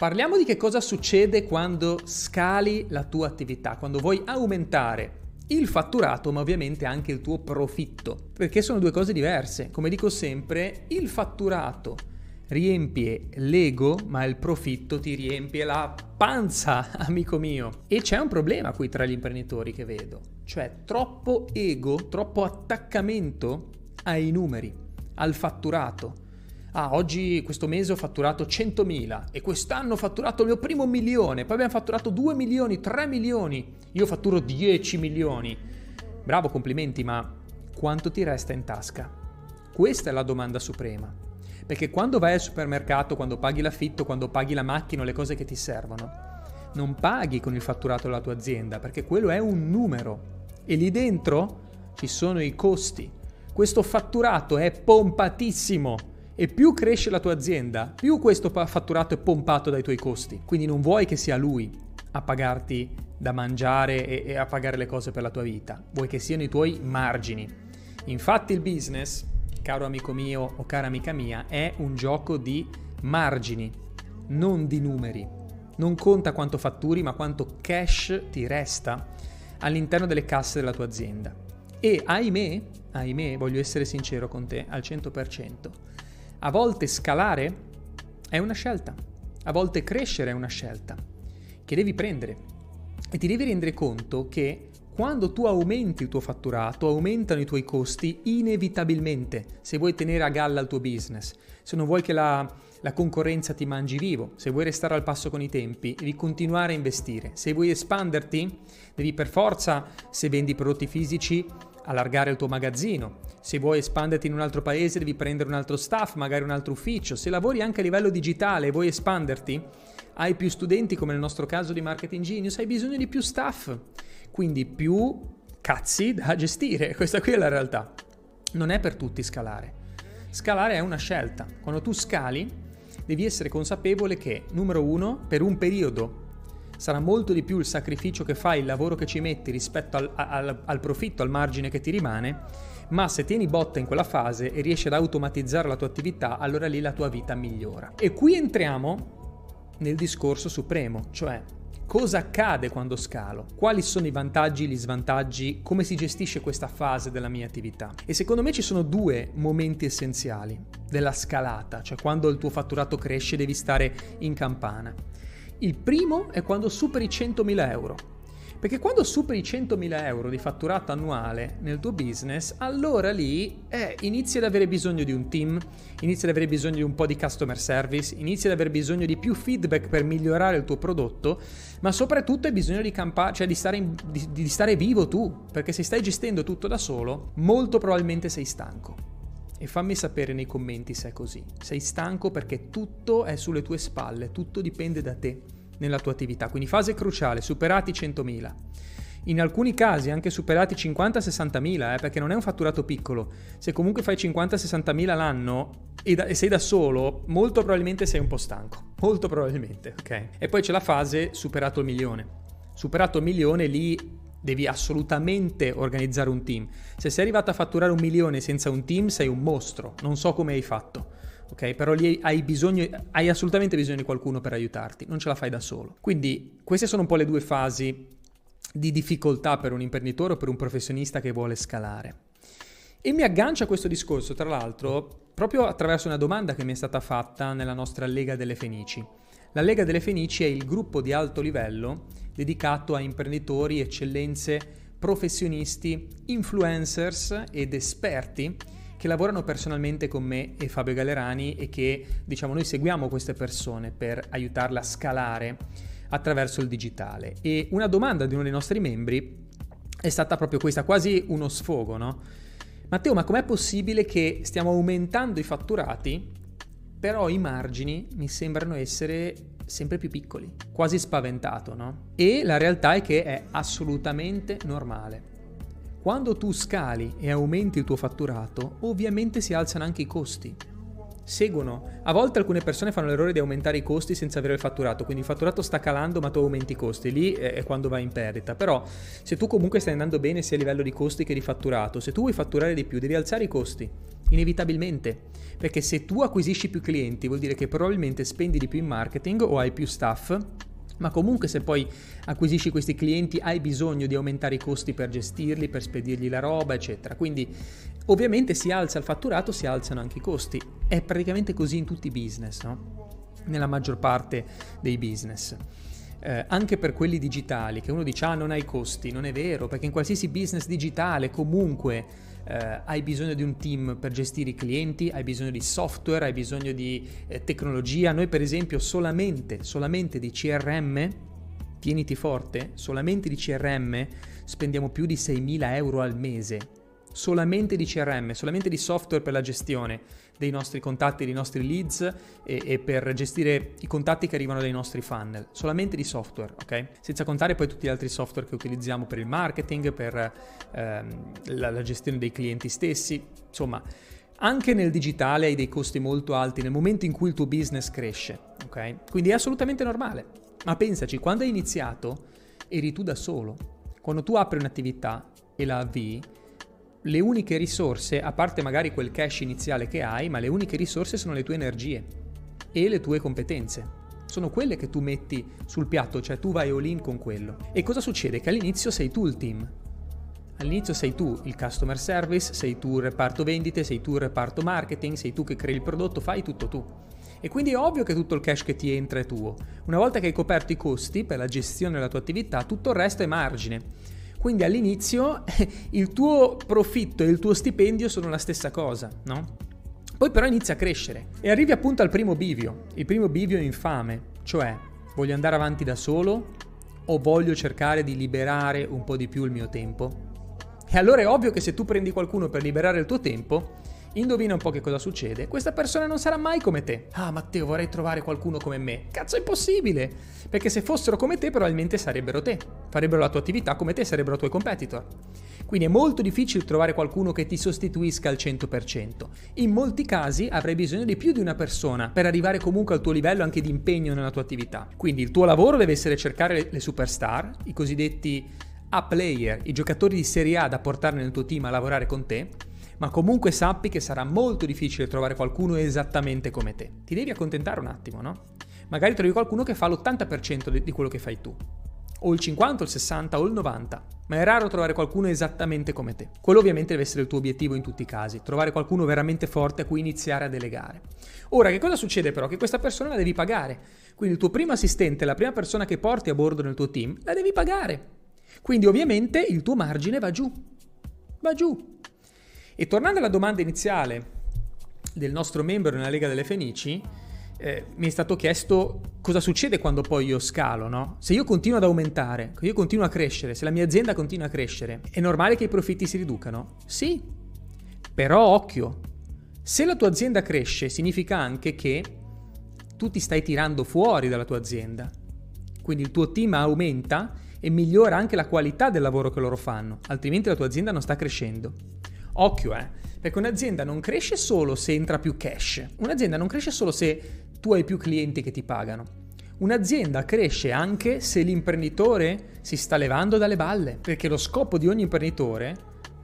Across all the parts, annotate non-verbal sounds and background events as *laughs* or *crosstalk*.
Parliamo di che cosa succede quando scali la tua attività, quando vuoi aumentare il fatturato, ma ovviamente anche il tuo profitto, perché sono due cose diverse. Come dico sempre, il fatturato riempie l'ego, ma il profitto ti riempie la panza, *laughs* amico mio. E c'è un problema qui tra gli imprenditori che vedo, cioè troppo ego, troppo attaccamento ai numeri, al fatturato ah, oggi questo mese ho fatturato 100.000 e quest'anno ho fatturato il mio primo milione, poi abbiamo fatturato 2 milioni, 3 milioni, io fatturo 10 milioni. Bravo, complimenti, ma quanto ti resta in tasca? Questa è la domanda suprema. Perché quando vai al supermercato, quando paghi l'affitto, quando paghi la macchina le cose che ti servono, non paghi con il fatturato della tua azienda, perché quello è un numero. E lì dentro ci sono i costi. Questo fatturato è pompatissimo e più cresce la tua azienda, più questo fatturato è pompato dai tuoi costi. Quindi non vuoi che sia lui a pagarti da mangiare e, e a pagare le cose per la tua vita, vuoi che siano i tuoi margini. Infatti il business, caro amico mio o cara amica mia, è un gioco di margini, non di numeri. Non conta quanto fatturi, ma quanto cash ti resta all'interno delle casse della tua azienda. E ahimè, ahimè, voglio essere sincero con te al 100%, a volte scalare è una scelta, a volte crescere è una scelta che devi prendere. E ti devi rendere conto che quando tu aumenti il tuo fatturato, aumentano i tuoi costi inevitabilmente se vuoi tenere a galla il tuo business, se non vuoi che la, la concorrenza ti mangi vivo, se vuoi restare al passo con i tempi, devi continuare a investire. Se vuoi espanderti, devi per forza, se vendi prodotti fisici, allargare il tuo magazzino. Se vuoi espanderti in un altro paese devi prendere un altro staff, magari un altro ufficio. Se lavori anche a livello digitale e vuoi espanderti, hai più studenti come nel nostro caso di Marketing Genius, hai bisogno di più staff. Quindi più cazzi da gestire. *laughs* Questa qui è la realtà. Non è per tutti scalare. Scalare è una scelta. Quando tu scali devi essere consapevole che, numero uno, per un periodo sarà molto di più il sacrificio che fai, il lavoro che ci metti rispetto al, al, al profitto, al margine che ti rimane, ma se tieni botta in quella fase e riesci ad automatizzare la tua attività, allora lì la tua vita migliora. E qui entriamo nel discorso supremo, cioè cosa accade quando scalo, quali sono i vantaggi, gli svantaggi, come si gestisce questa fase della mia attività. E secondo me ci sono due momenti essenziali della scalata, cioè quando il tuo fatturato cresce devi stare in campana. Il primo è quando superi i 100.000 euro. Perché quando superi i 100.000 euro di fatturato annuale nel tuo business, allora lì eh, inizi ad avere bisogno di un team, inizi ad avere bisogno di un po' di customer service, inizi ad avere bisogno di più feedback per migliorare il tuo prodotto, ma soprattutto hai bisogno di, campa- cioè di, stare in, di, di stare vivo tu, perché se stai gestendo tutto da solo, molto probabilmente sei stanco. E fammi sapere nei commenti se è così. Sei stanco perché tutto è sulle tue spalle, tutto dipende da te nella tua attività. Quindi fase cruciale, superati 100.000. In alcuni casi anche superati 50-60.000, eh, perché non è un fatturato piccolo. Se comunque fai 50-60.000 l'anno e, da, e, sei da solo, molto probabilmente sei un po' stanco. Molto probabilmente, ok? E poi c'è la fase superato il milione. Superato il milione, lì devi assolutamente organizzare un team. Se sei arrivato a fatturare un milione senza un team, sei un mostro. Non so come hai fatto. Ok, però lì hai bisogno, hai assolutamente bisogno di qualcuno per aiutarti, non ce la fai da solo. Quindi queste sono un po' le due fasi di difficoltà per un imprenditore o per un professionista che vuole scalare. E mi aggancio a questo discorso, tra l'altro, proprio attraverso una domanda che mi è stata fatta nella nostra Lega delle Fenici. La Lega delle Fenici è il gruppo di alto livello dedicato a imprenditori, eccellenze, professionisti, influencers ed esperti che lavorano personalmente con me e Fabio Gallerani e che diciamo noi seguiamo queste persone per aiutarle a scalare attraverso il digitale. E una domanda di uno dei nostri membri è stata proprio questa, quasi uno sfogo, no? Matteo, ma com'è possibile che stiamo aumentando i fatturati, però i margini mi sembrano essere sempre più piccoli, quasi spaventato, no? E la realtà è che è assolutamente normale. Quando tu scali e aumenti il tuo fatturato, ovviamente si alzano anche i costi. Seguono. A volte alcune persone fanno l'errore di aumentare i costi senza avere il fatturato, quindi il fatturato sta calando ma tu aumenti i costi, lì è quando vai in perdita. Però se tu comunque stai andando bene sia a livello di costi che di fatturato, se tu vuoi fatturare di più devi alzare i costi, inevitabilmente. Perché se tu acquisisci più clienti vuol dire che probabilmente spendi di più in marketing o hai più staff ma comunque se poi acquisisci questi clienti hai bisogno di aumentare i costi per gestirli, per spedirgli la roba, eccetera. Quindi ovviamente si alza il fatturato, si alzano anche i costi. È praticamente così in tutti i business, no? Nella maggior parte dei business. Eh, anche per quelli digitali, che uno dice ah non hai costi, non è vero, perché in qualsiasi business digitale comunque eh, hai bisogno di un team per gestire i clienti, hai bisogno di software, hai bisogno di eh, tecnologia. Noi per esempio solamente, solamente di CRM, tieniti forte, solamente di CRM spendiamo più di 6.000 euro al mese solamente di CRM, solamente di software per la gestione dei nostri contatti, dei nostri leads e, e, per gestire i contatti che arrivano dai nostri funnel, solamente di software, ok? Senza contare poi tutti gli altri software che utilizziamo per il marketing, per ehm, la, la gestione dei clienti stessi, insomma. Anche nel digitale hai dei costi molto alti nel momento in cui il tuo business cresce, ok? Quindi è assolutamente normale. Ma pensaci, quando hai iniziato eri tu da solo. Quando tu apri un'attività e la avvii, le uniche risorse, a parte magari quel cash iniziale che hai, ma le uniche risorse sono le tue energie e le tue competenze. Sono quelle che tu metti sul piatto, cioè tu vai all in con quello. E cosa succede? Che all'inizio sei tu il team. All'inizio sei tu il customer service, sei tu il reparto vendite, sei tu il reparto marketing, sei tu che crei il prodotto, fai tutto tu. E quindi è ovvio che tutto il cash che ti entra è tuo. Una volta che hai coperto i costi per la gestione della tua attività, tutto il resto è margine. Quindi all'inizio *laughs* il tuo profitto e il tuo stipendio sono la stessa cosa, no? Poi però inizia a crescere e arrivi appunto al primo bivio, il primo bivio infame, cioè voglio andare avanti da solo o voglio cercare di liberare un po' di più il mio tempo? E allora è ovvio che se tu prendi qualcuno per liberare il tuo tempo, Indovina un po' che cosa succede. Questa persona non sarà mai come te. Ah, Matteo, vorrei trovare qualcuno come me. Cazzo, è impossibile! Perché se fossero come te, probabilmente sarebbero te. Farebbero la tua attività come te, sarebbero tuoi competitor. Quindi è molto difficile trovare qualcuno che ti sostituisca al 100%. In molti casi avrai bisogno di più di una persona per arrivare comunque al tuo livello anche di impegno nella tua attività. Quindi il tuo lavoro deve essere cercare le superstar, i cosiddetti A-player, i giocatori di Serie A da portare nel tuo team a lavorare con te ma comunque sappi che sarà molto difficile trovare qualcuno esattamente come te. Ti devi accontentare un attimo, no? Magari trovi qualcuno che fa l'80% di quello che fai tu, o il 50, il 60 o il 90, ma è raro trovare qualcuno esattamente come te. Quello ovviamente deve essere il tuo obiettivo in tutti i casi, trovare qualcuno veramente forte a cui iniziare a delegare. Ora, che cosa succede però? Che questa persona la devi pagare. Quindi il tuo primo assistente, la prima persona che porti a bordo nel tuo team, la devi pagare. Quindi ovviamente il tuo margine va giù. Va giù. E tornando alla domanda iniziale del nostro membro nella Lega delle Fenici, eh, mi è stato chiesto cosa succede quando poi io scalo, no? Se io continuo ad aumentare, io continuo a crescere, se la mia azienda continua a crescere, è normale che i profitti si riducano? Sì, però occhio, se la tua azienda cresce significa anche che tu ti stai tirando fuori dalla tua azienda, quindi il tuo team aumenta e migliora anche la qualità del lavoro che loro fanno, altrimenti la tua azienda non sta crescendo. Occhio, eh, perché un'azienda non cresce solo se entra più cash, un'azienda non cresce solo se tu hai più clienti che ti pagano. Un'azienda cresce anche se l'imprenditore si sta levando dalle balle, perché lo scopo di ogni imprenditore,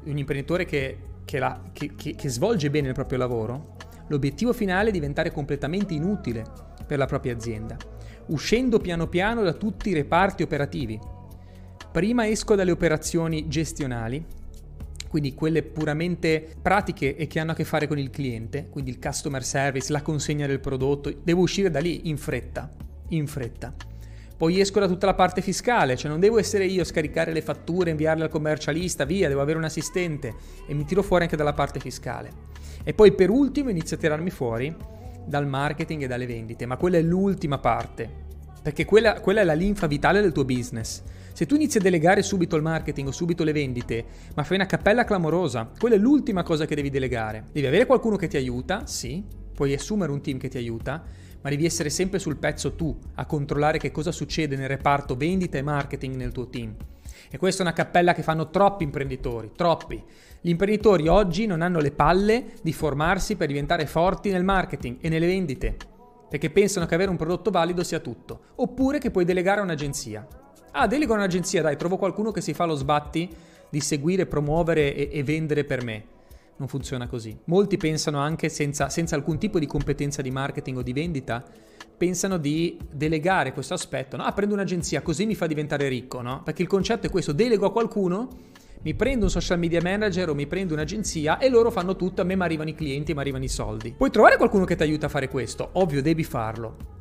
un imprenditore che, che, la, che, che svolge bene il proprio lavoro, l'obiettivo finale è diventare completamente inutile per la propria azienda, uscendo piano piano da tutti i reparti operativi. Prima esco dalle operazioni gestionali quindi quelle puramente pratiche e che hanno a che fare con il cliente, quindi il customer service, la consegna del prodotto, devo uscire da lì in fretta, in fretta. Poi esco da tutta la parte fiscale, cioè non devo essere io a scaricare le fatture, inviarle al commercialista, via, devo avere un assistente e mi tiro fuori anche dalla parte fiscale. E poi per ultimo inizio a tirarmi fuori dal marketing e dalle vendite, ma quella è l'ultima parte, perché quella, quella è la linfa vitale del tuo business. Se tu inizi a delegare subito il marketing o subito le vendite, ma fai una cappella clamorosa, quella è l'ultima cosa che devi delegare. Devi avere qualcuno che ti aiuta, sì, puoi assumere un team che ti aiuta, ma devi essere sempre sul pezzo tu, a controllare che cosa succede nel reparto vendita e marketing nel tuo team. E questa è una cappella che fanno troppi imprenditori, troppi. Gli imprenditori oggi non hanno le palle di formarsi per diventare forti nel marketing e nelle vendite, perché pensano che avere un prodotto valido sia tutto, oppure che puoi delegare a un'agenzia. Ah, delego a un'agenzia, dai, trovo qualcuno che si fa lo sbatti di seguire, promuovere e, e vendere per me. Non funziona così. Molti pensano anche senza, senza alcun tipo di competenza di marketing o di vendita, pensano di delegare questo aspetto. No? Ah, prendo un'agenzia, così mi fa diventare ricco, no? Perché il concetto è questo, delego a qualcuno, mi prendo un social media manager o mi prendo un'agenzia e loro fanno tutto, a me mi arrivano i clienti mi arrivano i soldi. Puoi trovare qualcuno che ti aiuta a fare questo, ovvio devi farlo.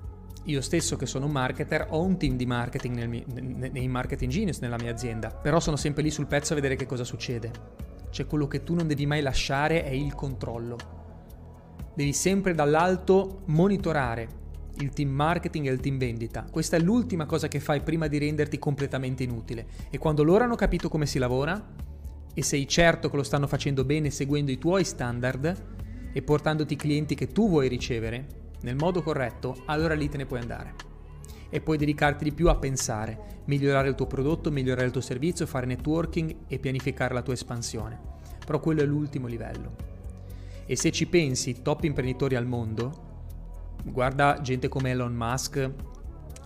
Io stesso che sono un marketer ho un team di marketing nel nei marketing genius nella mia azienda, però sono sempre lì sul pezzo a vedere che cosa succede. Cioè quello che tu non devi mai lasciare è il controllo. Devi sempre dall'alto monitorare il team marketing e il team vendita. Questa è l'ultima cosa che fai prima di renderti completamente inutile. E quando loro hanno capito come si lavora e sei certo che lo stanno facendo bene seguendo i tuoi standard e portandoti clienti che tu vuoi ricevere nel modo corretto, allora lì te ne puoi andare. E puoi dedicarti di più a pensare, migliorare il tuo prodotto, migliorare il tuo servizio, fare networking e pianificare la tua espansione. Però quello è l'ultimo livello. E se ci pensi, top imprenditori al mondo, guarda gente come Elon Musk,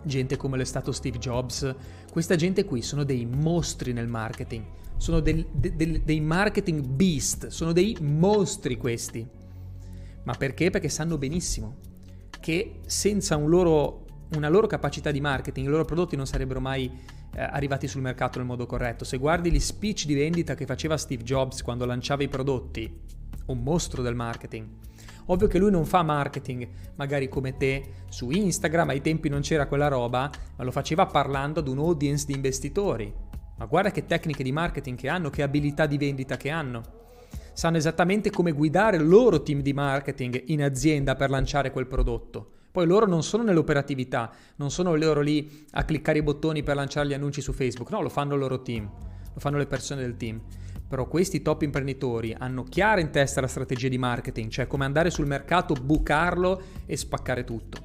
gente come lo è stato Steve Jobs, questa gente qui sono dei mostri nel marketing, sono del, de, dei marketing beast, sono dei mostri questi. Ma perché? Perché sanno benissimo che senza un loro, una loro capacità di marketing i loro prodotti non sarebbero mai eh, arrivati sul mercato nel modo corretto. Se guardi gli speech di vendita che faceva Steve Jobs quando lanciava i prodotti, un mostro del marketing. Ovvio che lui non fa marketing, magari come te, su Instagram, ai tempi non c'era quella roba, ma lo faceva parlando ad un audience di investitori. Ma guarda che tecniche di marketing che hanno, che abilità di vendita che hanno. Sanno esattamente come guidare il loro team di marketing in azienda per lanciare quel prodotto. Poi loro non sono nell'operatività, non sono loro lì a cliccare i bottoni per lanciare gli annunci su Facebook, no, lo fanno il loro team, lo fanno le persone del team. Però questi top imprenditori hanno chiara in testa la strategia di marketing, cioè come andare sul mercato, bucarlo e spaccare tutto.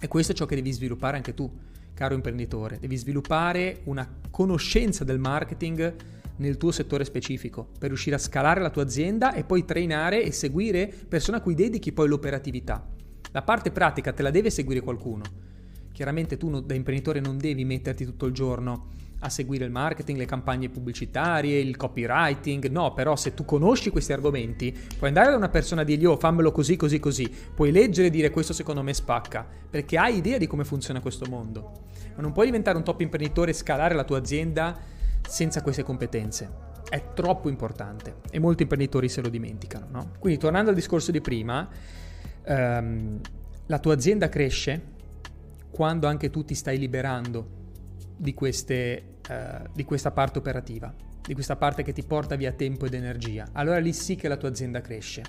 E questo è ciò che devi sviluppare anche tu, caro imprenditore. Devi sviluppare una conoscenza del marketing nel tuo settore specifico per riuscire a scalare la tua azienda e poi trainare e seguire persone a cui dedichi poi l'operatività. La parte pratica te la deve seguire qualcuno. Chiaramente tu da imprenditore non devi metterti tutto il giorno a seguire il marketing, le campagne pubblicitarie, il copywriting. No, però se tu conosci questi argomenti, puoi andare da una persona e dirgli oh fammelo così, così, così. Puoi leggere e dire questo secondo me spacca, perché hai idea di come funziona questo mondo. Ma non puoi diventare un top imprenditore e scalare la tua azienda senza queste competenze. È troppo importante e molti imprenditori se lo dimenticano. No? Quindi tornando al discorso di prima, ehm, la tua azienda cresce quando anche tu ti stai liberando di, queste, uh, di questa parte operativa, di questa parte che ti porta via tempo ed energia. Allora lì sì che la tua azienda cresce.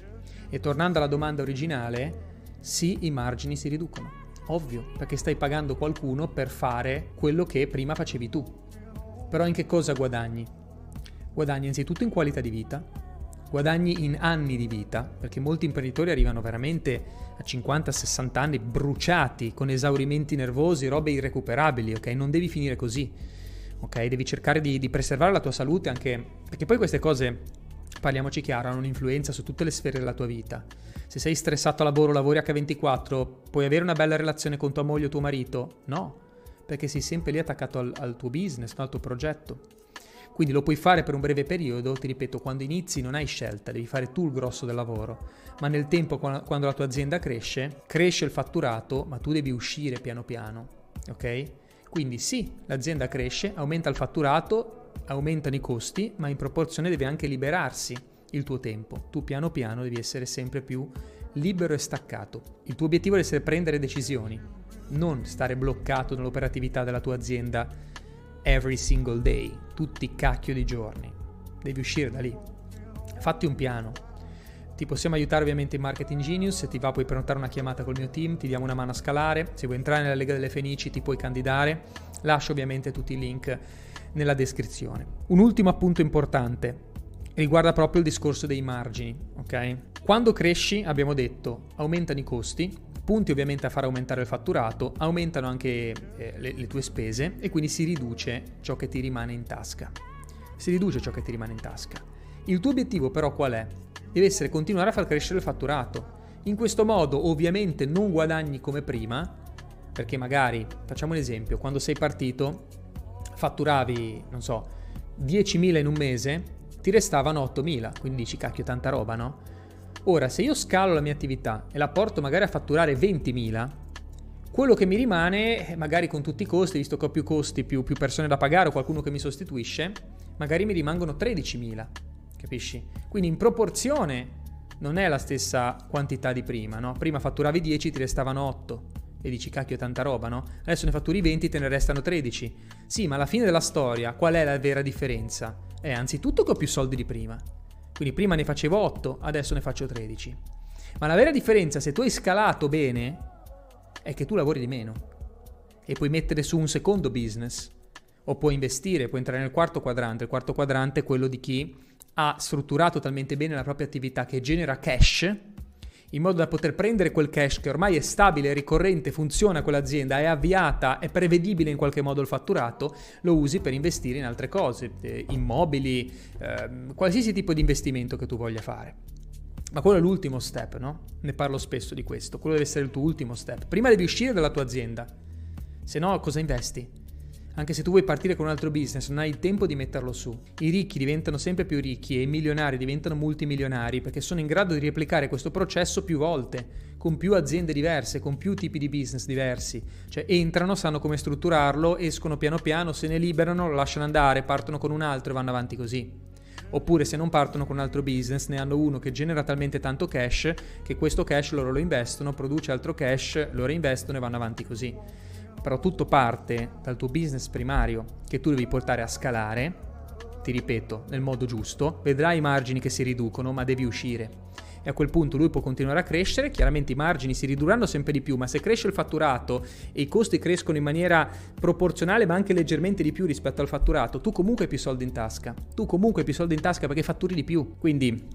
E tornando alla domanda originale, sì, i margini si riducono. Ovvio, perché stai pagando qualcuno per fare quello che prima facevi tu. Però in che cosa guadagni? Guadagni innanzitutto in qualità di vita, guadagni in anni di vita, perché molti imprenditori arrivano veramente a 50-60 anni bruciati, con esaurimenti nervosi, robe irrecuperabili, ok? Non devi finire così, ok? Devi cercare di, di preservare la tua salute anche, perché poi queste cose, parliamoci chiaro, hanno un'influenza su tutte le sfere della tua vita. Se sei stressato a lavoro, lavori H24, puoi avere una bella relazione con tua moglie o tuo marito? No, perché sei sempre lì attaccato al, al tuo business, al tuo progetto. Quindi lo puoi fare per un breve periodo, ti ripeto, quando inizi non hai scelta, devi fare tu il grosso del lavoro, ma nel tempo quando la tua azienda cresce, cresce il fatturato, ma tu devi uscire piano piano, ok? Quindi sì, l'azienda cresce, aumenta il fatturato, aumentano i costi, ma in proporzione deve anche liberarsi il tuo tempo. Tu piano piano devi essere sempre più libero e staccato. Il tuo obiettivo deve essere prendere decisioni, non stare bloccato nell'operatività della tua azienda every single day, tutti i cacchio di giorni. Devi uscire da lì. Fatti un piano. Ti possiamo aiutare ovviamente in Marketing Genius, se ti va puoi prenotare una chiamata col mio team, ti diamo una mano a scalare, se vuoi entrare nella Lega delle Fenici ti puoi candidare, lascio ovviamente tutti i link nella descrizione. Un ultimo appunto importante riguarda proprio il discorso dei margini, ok? Quando cresci, abbiamo detto, aumentano i costi, punti ovviamente a far aumentare il fatturato, aumentano anche eh, le, le tue spese e quindi si riduce ciò che ti rimane in tasca. Si riduce ciò che ti rimane in tasca. Il tuo obiettivo però qual è? Deve essere continuare a far crescere il fatturato. In questo modo ovviamente non guadagni come prima, perché magari, facciamo un esempio, quando sei partito fatturavi, non so, 10.000 in un mese, ti restavano 8.000, quindi dici cacchio tanta roba, no? Ora, se io scalo la mia attività e la porto magari a fatturare 20.000, quello che mi rimane, eh, magari con tutti i costi, visto che ho più costi, più, più persone da pagare o qualcuno che mi sostituisce, magari mi rimangono 13.000, capisci? Quindi in proporzione non è la stessa quantità di prima, no? Prima fatturavi 10, ti restavano 8 e dici cacchio tanta roba, no? Adesso ne fatturi 20, te ne restano 13. Sì, ma alla fine della storia qual è la vera differenza? È anzitutto che ho più soldi di prima. Quindi prima ne facevo 8, adesso ne faccio 13. Ma la vera differenza, se tu hai scalato bene, è che tu lavori di meno. E puoi mettere su un secondo business. O puoi investire, puoi entrare nel quarto quadrante. Il quarto quadrante è quello di chi ha strutturato talmente bene la propria attività che genera cash in modo da poter prendere quel cash che ormai è stabile, ricorrente, funziona quell'azienda, è avviata, è prevedibile in qualche modo il fatturato, lo usi per investire in altre cose, eh, immobili, eh, qualsiasi tipo di investimento che tu voglia fare. Ma quello è l'ultimo step, no? Ne parlo spesso di questo, quello deve essere il tuo ultimo step. Prima devi uscire dalla tua azienda, se no cosa investi? Anche se tu vuoi partire con un altro business, non hai il tempo di metterlo su. I ricchi diventano sempre più ricchi e i milionari diventano multimilionari perché sono in grado di replicare questo processo più volte, con più aziende diverse, con più tipi di business diversi. Cioè entrano, sanno come strutturarlo, escono piano piano, se ne liberano, lo lasciano andare, partono con un altro e vanno avanti così. Oppure se non partono con un altro business, ne hanno uno che genera talmente tanto cash che questo cash loro lo investono, produce altro cash, lo reinvestono e vanno avanti così però tutto parte dal tuo business primario che tu devi portare a scalare, ti ripeto, nel modo giusto, vedrai i margini che si riducono, ma devi uscire. E a quel punto lui può continuare a crescere, chiaramente i margini si ridurranno sempre di più, ma se cresce il fatturato e i costi crescono in maniera proporzionale, ma anche leggermente di più rispetto al fatturato, tu comunque hai più soldi in tasca. Tu comunque hai più soldi in tasca perché fatturi di più. Quindi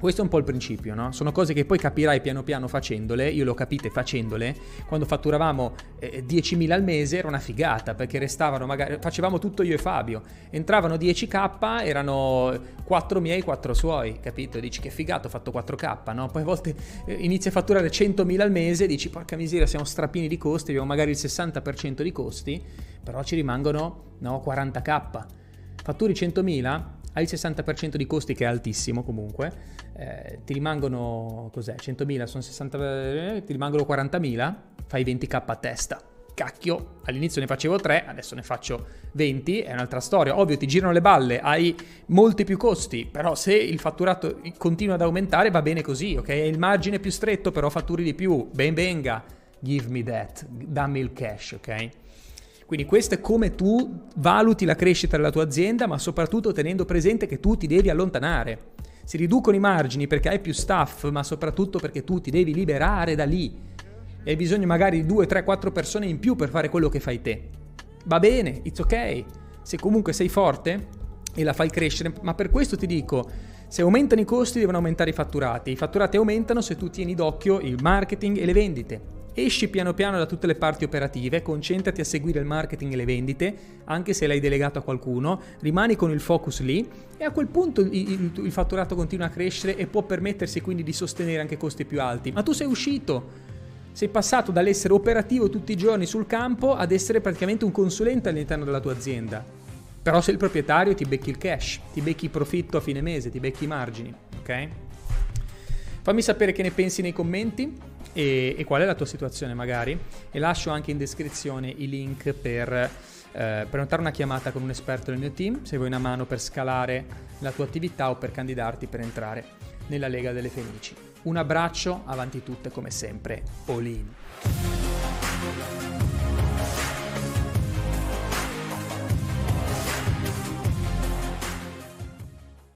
questo è un po' il principio, no? Sono cose che poi capirai piano piano facendole, io le ho capite facendole, quando fatturavamo eh, 10.000 al mese era una figata, perché restavano magari, facevamo tutto io e Fabio, entravano 10k, erano 4 miei, 4 suoi, capito? Dici che figato, ho fatto 4k, no? Poi a volte eh, inizi a fatturare 100.000 al mese, dici porca miseria, siamo strappini di costi, abbiamo magari il 60% di costi, però ci rimangono, no, 40k. Fatturi 100.000, hai il 60% di costi che è altissimo comunque, eh, ti rimangono, cos'è, 100.000 sono 60, eh, ti rimangono 40.000, fai 20k a testa. Cacchio, all'inizio ne facevo 3, adesso ne faccio 20, è un'altra storia. Ovvio, ti girano le balle, hai molti più costi, però se il fatturato continua ad aumentare va bene così, ok? È il margine più stretto, però fatturi di più, ben venga, give me that, dammi il cash, ok? Quindi questo è come tu valuti la crescita della tua azienda, ma soprattutto tenendo presente che tu ti devi allontanare. Si riducono i margini perché hai più staff, ma soprattutto perché tu ti devi liberare da lì. E hai bisogno magari di 2, 3, 4 persone in più per fare quello che fai te. Va bene, it's ok. Se comunque sei forte e la fai crescere, ma per questo ti dico, se aumentano i costi devono aumentare i fatturati. I fatturati aumentano se tu tieni d'occhio il marketing e le vendite. Esci piano piano da tutte le parti operative, concentrati a seguire il marketing e le vendite, anche se l'hai delegato a qualcuno, rimani con il focus lì e a quel punto il, il, il fatturato continua a crescere e può permettersi quindi di sostenere anche costi più alti. Ma tu sei uscito, sei passato dall'essere operativo tutti i giorni sul campo ad essere praticamente un consulente all'interno della tua azienda. Però sei il proprietario ti becchi il cash, ti becchi il profitto a fine mese, ti becchi i margini, ok? Fammi sapere che ne pensi nei commenti e, e qual è la tua situazione magari e lascio anche in descrizione i link per eh, prenotare una chiamata con un esperto del mio team se vuoi una mano per scalare la tua attività o per candidarti per entrare nella Lega delle Fenici. Un abbraccio, avanti tutte come sempre, all in.